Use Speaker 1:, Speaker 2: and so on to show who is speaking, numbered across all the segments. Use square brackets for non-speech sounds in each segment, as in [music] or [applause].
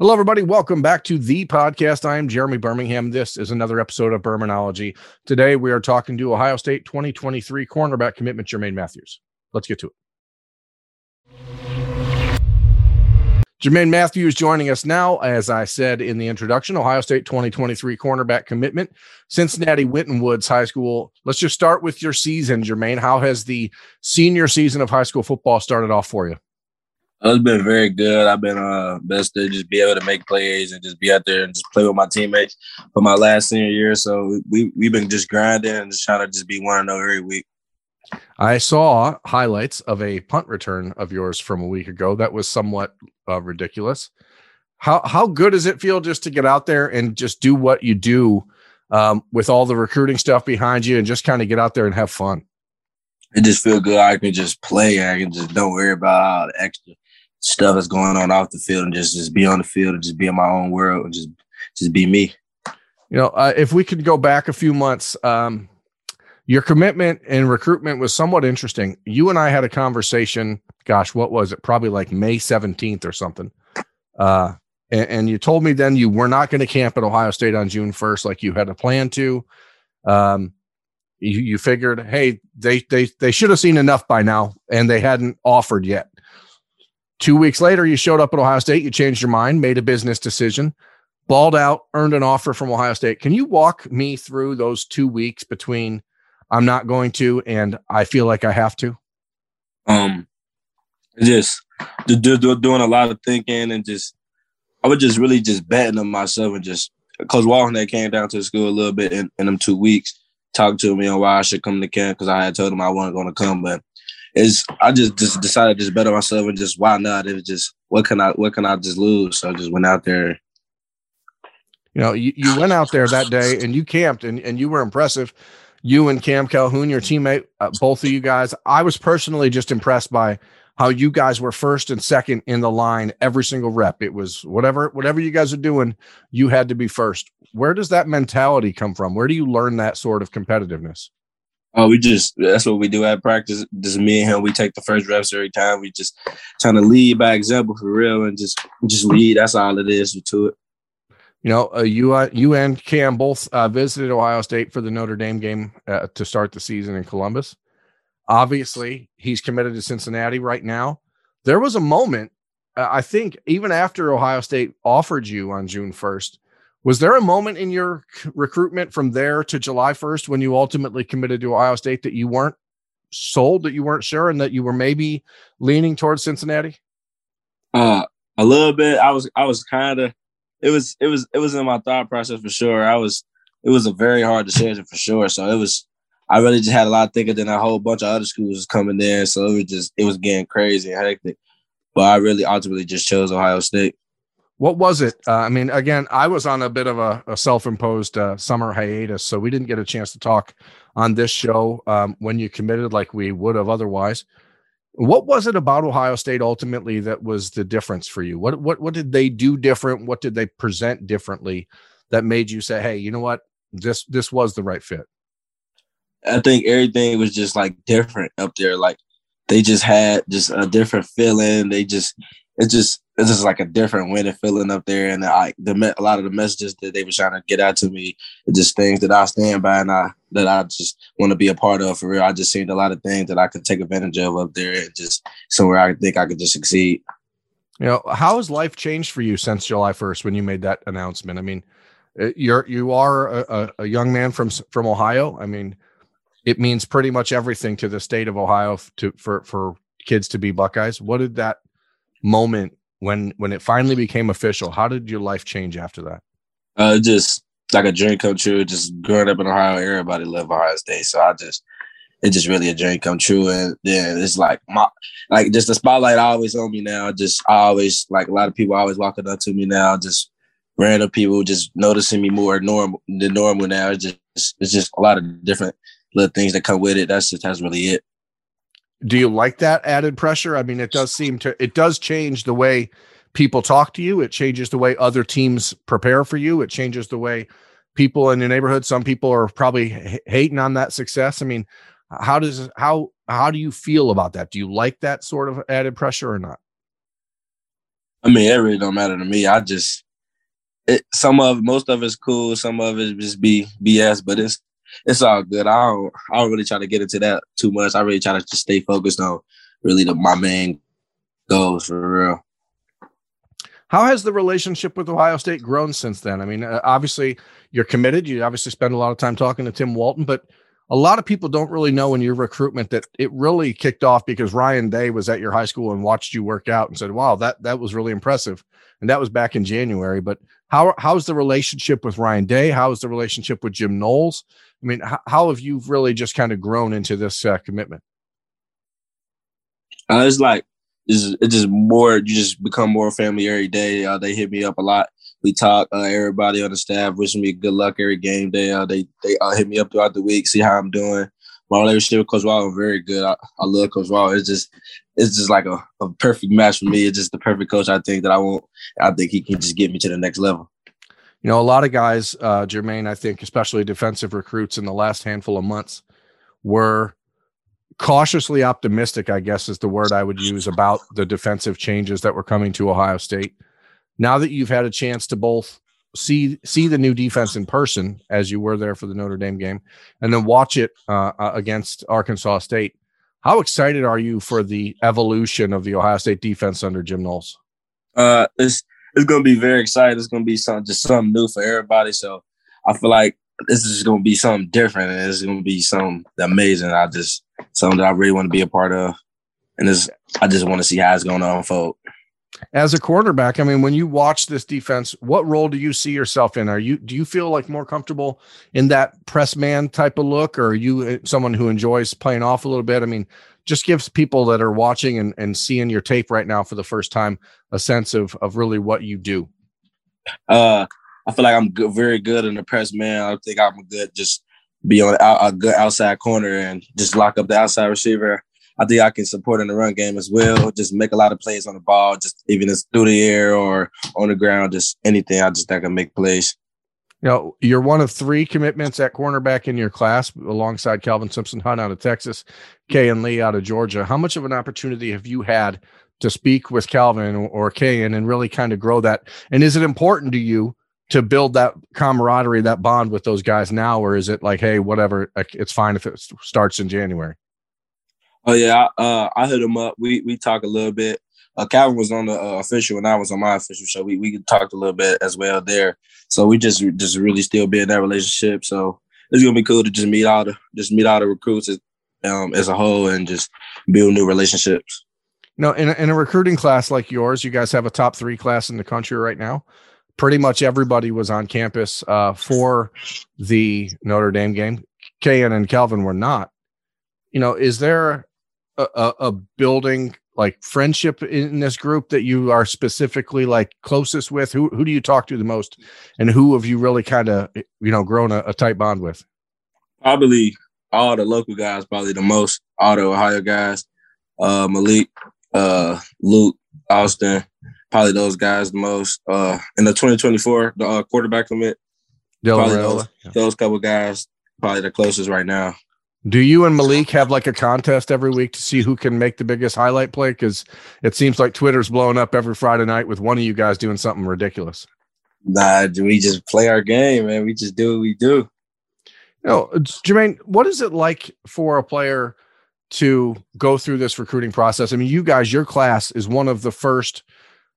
Speaker 1: Hello, everybody. Welcome back to the podcast. I am Jeremy Birmingham. This is another episode of Birminology. Today, we are talking to Ohio State 2023 cornerback commitment Jermaine Mathews. Let's get to it. Jermaine Mathews joining us now. As I said in the introduction, Ohio State 2023 cornerback commitment, Cincinnati Winton Woods High School. Let's just start with your season, Jermaine. How has the senior season of high school football started off for you?
Speaker 2: It's been very good. I've been uh best to just be able to make plays and just be out there and just play with my teammates for my last senior year. So we we've been just grinding and just trying to just be one and every week.
Speaker 1: I saw highlights of a punt return of yours from a week ago. That was somewhat uh, ridiculous. How how good does it feel just to get out there and just do what you do um, with all the recruiting stuff behind you and just kind of get out there and have fun?
Speaker 2: It just feel good. I can just play. I can just don't worry about all the extra stuff that's going on off the field and just just be on the field and just be in my own world and just just be me.
Speaker 1: You know, uh, if we could go back a few months, um, your commitment and recruitment was somewhat interesting. You and I had a conversation. Gosh, what was it? Probably like May seventeenth or something. Uh, and, and, you told me then you were not going to camp at Ohio State on June first, like you had a plan to. Um, you, you figured, hey, they they they should have seen enough by now, and they hadn't offered yet. Two weeks later, you showed up at Ohio State, you changed your mind, made a business decision, balled out, earned an offer from Ohio State. Can you walk me through those two weeks between I'm not going to and I feel like I have to?
Speaker 2: Um, just, just doing a lot of thinking and just, I was just really just betting on myself and just, because Walton they came down to the school a little bit in, in them two weeks, talked to me on why I should come to camp because I had told him I wasn't going to come, but is I just just decided to just better myself and just why not? It was just what can I what can I just lose? So I just went out there.
Speaker 1: You know, you, you went out there that day and you camped and, and you were impressive. You and Cam Calhoun, your teammate, uh, both of you guys. I was personally just impressed by how you guys were first and second in the line every single rep. It was whatever whatever you guys are doing, you had to be first. Where does that mentality come from? Where do you learn that sort of competitiveness?
Speaker 2: Oh, we just that's what we do at practice. Just me and him, we take the first reps every time. We just trying to lead by example for real, and just just lead. That's all it is to it.
Speaker 1: You know, uh, you uh, you and Cam both uh, visited Ohio State for the Notre Dame game uh, to start the season in Columbus. Obviously, he's committed to Cincinnati right now. There was a moment, uh, I think, even after Ohio State offered you on June first, was there a moment in your recruitment from there to July 1st when you ultimately committed to Ohio State that you weren't sold, that you weren't sure, and that you were maybe leaning towards Cincinnati?
Speaker 2: Uh, a little bit. I was, I was kind of, it was, it was, it was in my thought process for sure. I was, it was a very hard decision for sure. So it was, I really just had a lot of thinking. Then a whole bunch of other schools was coming in, so it was just, it was getting crazy and hectic. But I really ultimately just chose Ohio State.
Speaker 1: What was it? Uh, I mean, again, I was on a bit of a, a self-imposed uh, summer hiatus, so we didn't get a chance to talk on this show um, when you committed like we would have otherwise. What was it about Ohio State ultimately that was the difference for you? What what what did they do different? What did they present differently that made you say, "Hey, you know what? This this was the right fit."
Speaker 2: I think everything was just like different up there. Like they just had just a different feeling. They just it just it's just like a different way winning feeling up there, and I the a lot of the messages that they were trying to get out to me, just things that I stand by and I that I just want to be a part of for real. I just seen a lot of things that I could take advantage of up there, and just somewhere I think I could just succeed.
Speaker 1: You know, how has life changed for you since July first when you made that announcement? I mean, uh, you're you are a, a young man from from Ohio. I mean, it means pretty much everything to the state of Ohio to for for kids to be Buckeyes. What did that moment when when it finally became official? How did your life change after that?
Speaker 2: Uh, just like a dream come true. Just growing up in Ohio, everybody loved Ohio State, so I just it's just really a dream come true. And then it's like my like just the spotlight always on me now. Just I always like a lot of people always walking up to me now. Just random people just noticing me more normal than normal now. It's just it's just a lot of different little things that come with it. That's just that's really it
Speaker 1: do you like that added pressure? I mean, it does seem to it does change the way people talk to you. It changes the way other teams prepare for you. It changes the way people in your neighborhood. Some people are probably h- hating on that success. I mean, how does how how do you feel about that? Do you like that sort of added pressure or not?
Speaker 2: I mean, it really don't matter to me. I just it, some of most of it's cool, some of it just be BS, but it's it's all good. I don't I don't really try to get into that too much. I really try to just stay focused on really the, my main goals for real.
Speaker 1: How has the relationship with Ohio State grown since then? I mean, uh, obviously you're committed. You obviously spend a lot of time talking to Tim Walton, but a lot of people don't really know in your recruitment that it really kicked off because Ryan Day was at your high school and watched you work out and said, "Wow, that that was really impressive." And that was back in January. But how how's the relationship with Ryan Day? How's the relationship with Jim Knowles? I mean, how, how have you really just kind of grown into this uh, commitment?
Speaker 2: Uh, it's like it's, it's just more. You just become more family every day. Uh, they hit me up a lot we talk. Uh, everybody on the staff wishing me good luck every game day. Uh, they they uh, hit me up throughout the week, see how I'm doing. My relationship with Coach Wall is very good. I, I love Coach Wall. It's just it's just like a, a perfect match for me. It's just the perfect coach. I think that I won't. I think he can just get me to the next level.
Speaker 1: You know, a lot of guys, uh, Jermaine, I think, especially defensive recruits in the last handful of months, were cautiously optimistic, I guess is the word I would use about the defensive changes that were coming to Ohio State now that you've had a chance to both see see the new defense in person as you were there for the Notre Dame game, and then watch it uh, uh, against Arkansas State. How excited are you for the evolution of the Ohio State defense under Jim Knowles?
Speaker 2: Uh, it's it's to be very exciting. It's to be something just something new for everybody. So I feel like this is to be something different, and it's to be something amazing. I just something that I really want to be a part of, and this I just want to see how it's to unfold
Speaker 1: as a cornerback, I mean, when you watch this defense, what role do you see yourself in? Are you do you feel like more comfortable in that press man type of look, or are you uh, someone who enjoys playing off a little bit? I mean, just gives people that are watching and, and seeing your tape right now for the first time a sense of of really what you do.
Speaker 2: Uh, I feel like I'm good, very good in the press man. I think I'm good just be on a, a good outside corner and just lock up the outside receiver I think I can support in the run game as well. Just make a lot of plays on the ball, just even it's through the air or on the ground, just anything. I just think I make plays.
Speaker 1: You know, you're one of three commitments at cornerback in your class, alongside Calvin Simpson Hunt out of Texas, Kayin Lee out of Georgia. How much of an opportunity have you had to speak with Calvin or Kayin and really kind of grow that? And is it important to you to build that camaraderie, that bond with those guys now, or is it like, hey, whatever, it's fine if it starts in January?
Speaker 2: Oh yeah, I, uh, I hit him up. We we talk a little bit. Uh, Calvin was on the uh, official, and I was on my official show. We we talked a little bit as well there. So we just just really still be in that relationship. So it's gonna be cool to just meet all the just meet all the recruits as, um, as a whole and just build new relationships.
Speaker 1: No, in a, in a recruiting class like yours, you guys have a top three class in the country right now. Pretty much everybody was on campus uh, for the Notre Dame game. Kayin and Calvin were not. You know, is there a, a building like friendship in this group that you are specifically like closest with? Who who do you talk to the most, and who have you really kind of you know grown a, a, tight bond with?
Speaker 2: Probably all the local guys, probably the most. All the Ohio guys, uh, Malik, uh, Luke, Austin, probably those guys the most. Uh, in the 2024, the uh, quarterback commit, probably those, yeah. those couple guys, probably the closest right now.
Speaker 1: Do you and Malik have like a contest every week to see who can make the biggest highlight play? Because it seems like Twitter's blowing up every Friday night with one of you guys doing something ridiculous.
Speaker 2: Nah, we just play our game, man. We just do what we do.
Speaker 1: Oh, you know, Jermaine, what is it like for a player to go through this recruiting process? I mean, you guys, your class is one of the first.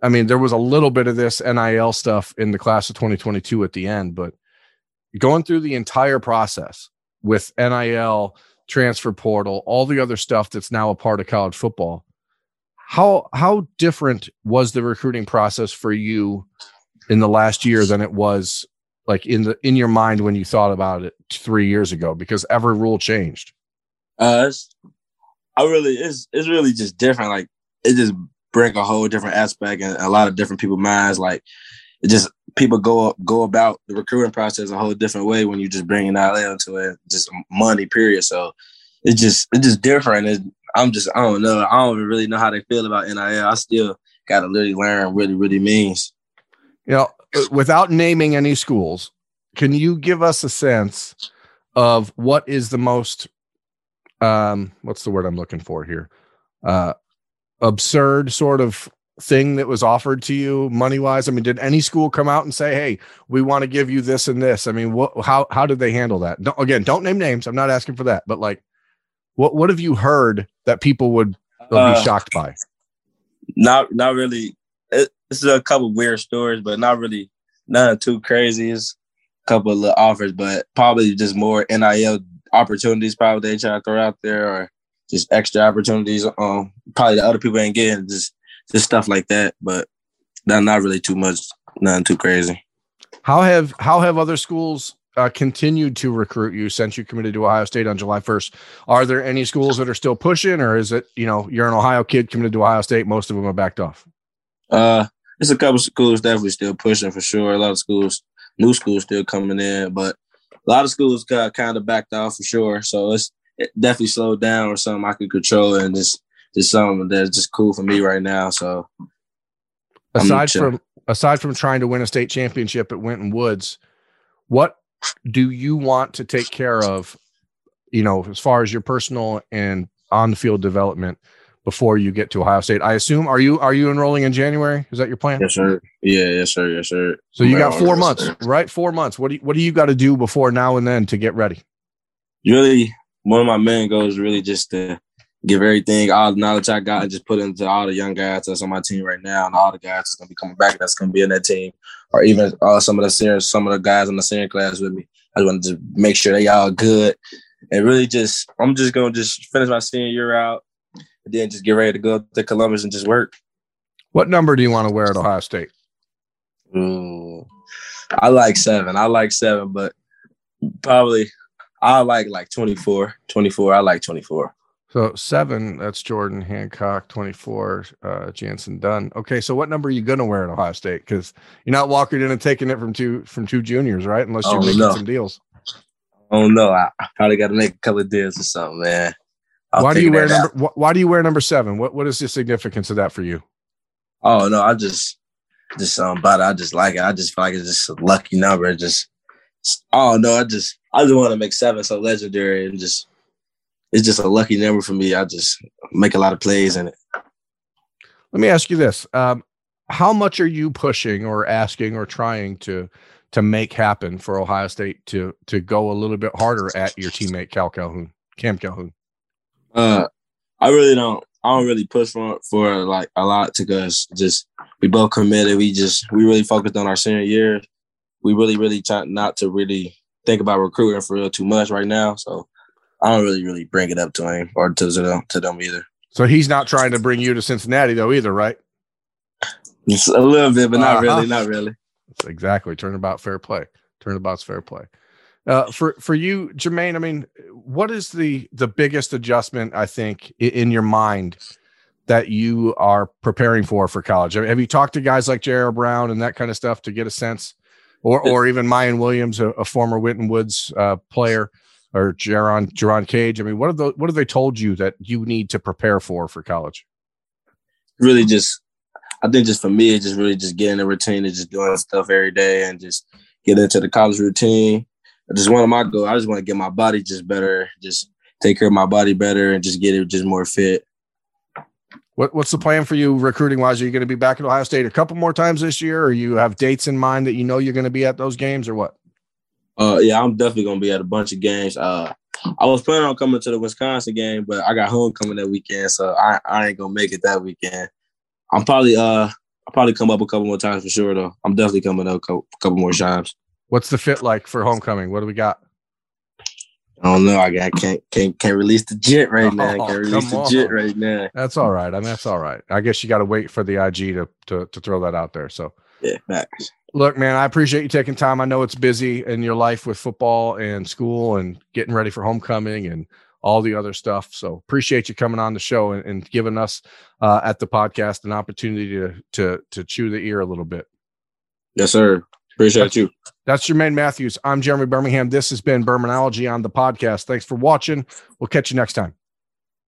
Speaker 1: I mean, there was a little bit of this NIL stuff in the class of 2022 at the end, but going through the entire process with NIL, transfer portal, all the other stuff that's now a part of college football. How how different was the recruiting process for you in the last year than it was like in the in your mind when you thought about it three years ago? Because every rule changed.
Speaker 2: Uh, I really it's it's really just different. Like it just bring a whole different aspect and a lot of different people's minds. Like it just people go go about the recruiting process a whole different way when you're just bringing NIL into it, just money. Period. So it's just it's just different. It, I'm just I don't know. I don't really know how they feel about NIL. I still got to literally learn what it really means.
Speaker 1: You know, without naming any schools, can you give us a sense of what is the most um what's the word I'm looking for here? Uh absurd sort of thing that was offered to you money wise? I mean, did any school come out and say, "Hey, we want to give you this and this"? I mean, what how how did they handle that? Don't, again, don't name names. I'm not asking for that, but like, what what have you heard that people would, would be
Speaker 2: Uh,
Speaker 1: shocked by?
Speaker 2: Not not really. It, this is a couple weird stories, but not really nothing too crazy. It's a couple of little offers, but probably just more NIL opportunities. Probably they try to throw out there, or just extra opportunities. Um, probably the other people ain't getting just just stuff like that. But not not really too much. Nothing too crazy.
Speaker 1: How have how have other schools uh, continued to recruit you since you committed to Ohio State on July 1st? Are there any schools that are still pushing, or is it you know you're an Ohio kid committed to Ohio State? Most of them are backed off.
Speaker 2: Uh, there's a couple schools definitely still pushing for sure. A lot of schools, new schools still coming in, but a lot of schools got kind of backed off for sure. So it's it definitely slowed down or something I could control and just just something that's just cool for me right now. So
Speaker 1: Aside from aside from trying to win a state championship at Winton Woods, what do you want to take care of? You know, as far as your personal and on the field development before you get to Ohio State. I assume are you are you enrolling in January? Is that your plan?
Speaker 2: yes, sir. Yeah, yes, sir. Yes, sir.
Speaker 1: So you got four months,
Speaker 2: sir.
Speaker 1: right? Four months. What do you, what do you got to do before now and then to get ready?
Speaker 2: Really, one of my main goals really just to give everything, all the knowledge I got, and just put it into all the young guys that's on my team right now, and all the guys that's gonna be coming back that's gonna be in that team, or even uh, some of the senior, some of the guys in the senior class with me. I just want to make sure they all good, and really just I'm just gonna just finish my senior year out, and then just get ready to go to Columbus and just work.
Speaker 1: What number do you want to wear at Ohio State?
Speaker 2: Ooh. I like seven. I like seven, but probably I like like 24. 24. I like 24.
Speaker 1: So seven, that's Jordan Hancock. Twenty-four, uh, Jansen Dunn. Okay, so what number are you gonna wear at Ohio State? Because you're not walking in and taking it from two from two juniors, right? Unless you're making some deals.
Speaker 2: Oh no, I, I probably got to make a couple of deals or something, man. I'll
Speaker 1: why do you wear number? Wh- why do you wear number seven? What what is the significance of that for you?
Speaker 2: Oh no, I just just something about it. I just like it. I just feel like it's just a lucky number. It Just oh no, I just I just want to make seven so legendary and just it's just a lucky number for me. I just make a lot of plays in it.
Speaker 1: Let me ask you this: um, How much are you pushing, or asking, or trying to to make happen for Ohio State to to go a little bit harder at your teammate Cal Calhoun, Cam Calhoun?
Speaker 2: Uh, I really don't. I don't really push for for like a lot because just we both committed. We just we really focused on our senior year. We really really try not to really think about recruiting for real too much right now. So I don't really really bring it up to him or to them to them either.
Speaker 1: So he's not trying to bring you to Cincinnati though either, right?
Speaker 2: Just a little bit, but not
Speaker 1: Uh-huh.
Speaker 2: really, not really.
Speaker 1: That's [laughs] exactly turnabout fair play. Turnabout's fair play. Uh, for for you, Jermaine, I mean, what is the the biggest adjustment I think i- in your mind that you are preparing for for college? I mean, have you talked to guys like Jyaire Brown and that kind of stuff to get a sense, or or even Miyan Williams, a, a former Winton Woods uh, player, or Jerron Jerron Cage? I mean, what have the, what have they told you that you need to prepare for for college?
Speaker 2: Really, just I think just for me, it's just really just getting a routine and just doing stuff every day and just get into the college routine. I just one of my goals. I just want to get my body just better, just take care of my body better, and just get it just more fit.
Speaker 1: What, what's the plan for you recruiting wise? Are you going to be back at Ohio State a couple more times this year, or you have dates in mind that you know you're going to be at those games, or what?
Speaker 2: Uh, yeah, I'm definitely gonna be at a bunch of games. Uh, I was planning on coming to the Wisconsin game, but I got homecoming that weekend, so I, I ain't gonna make it that weekend. I'm probably uh, I'll probably come up a couple more times for sure though. I'm definitely coming up a couple, couple more times.
Speaker 1: What's the fit like for homecoming? What do we got?
Speaker 2: I don't know. I got can't can't can't release the jet right now.
Speaker 1: Oh,
Speaker 2: Can't release the
Speaker 1: on.
Speaker 2: right now.
Speaker 1: That's all right. I mean, that's all right. I guess you got to wait for the IG to, to to throw that out there. So,
Speaker 2: Yeah, facts.
Speaker 1: Look, man, I appreciate you taking time. I know it's busy in your life with football and school and getting ready for homecoming and all the other stuff. So, appreciate you coming on the show and, and giving us uh, at the podcast an opportunity to to to chew the ear a little bit.
Speaker 2: Yes, sir. Appreciate you.
Speaker 1: That's your Jermaine Mathews. I'm Jeremy Birmingham. This has been Birminology on the podcast. Thanks for watching. We'll catch you next time.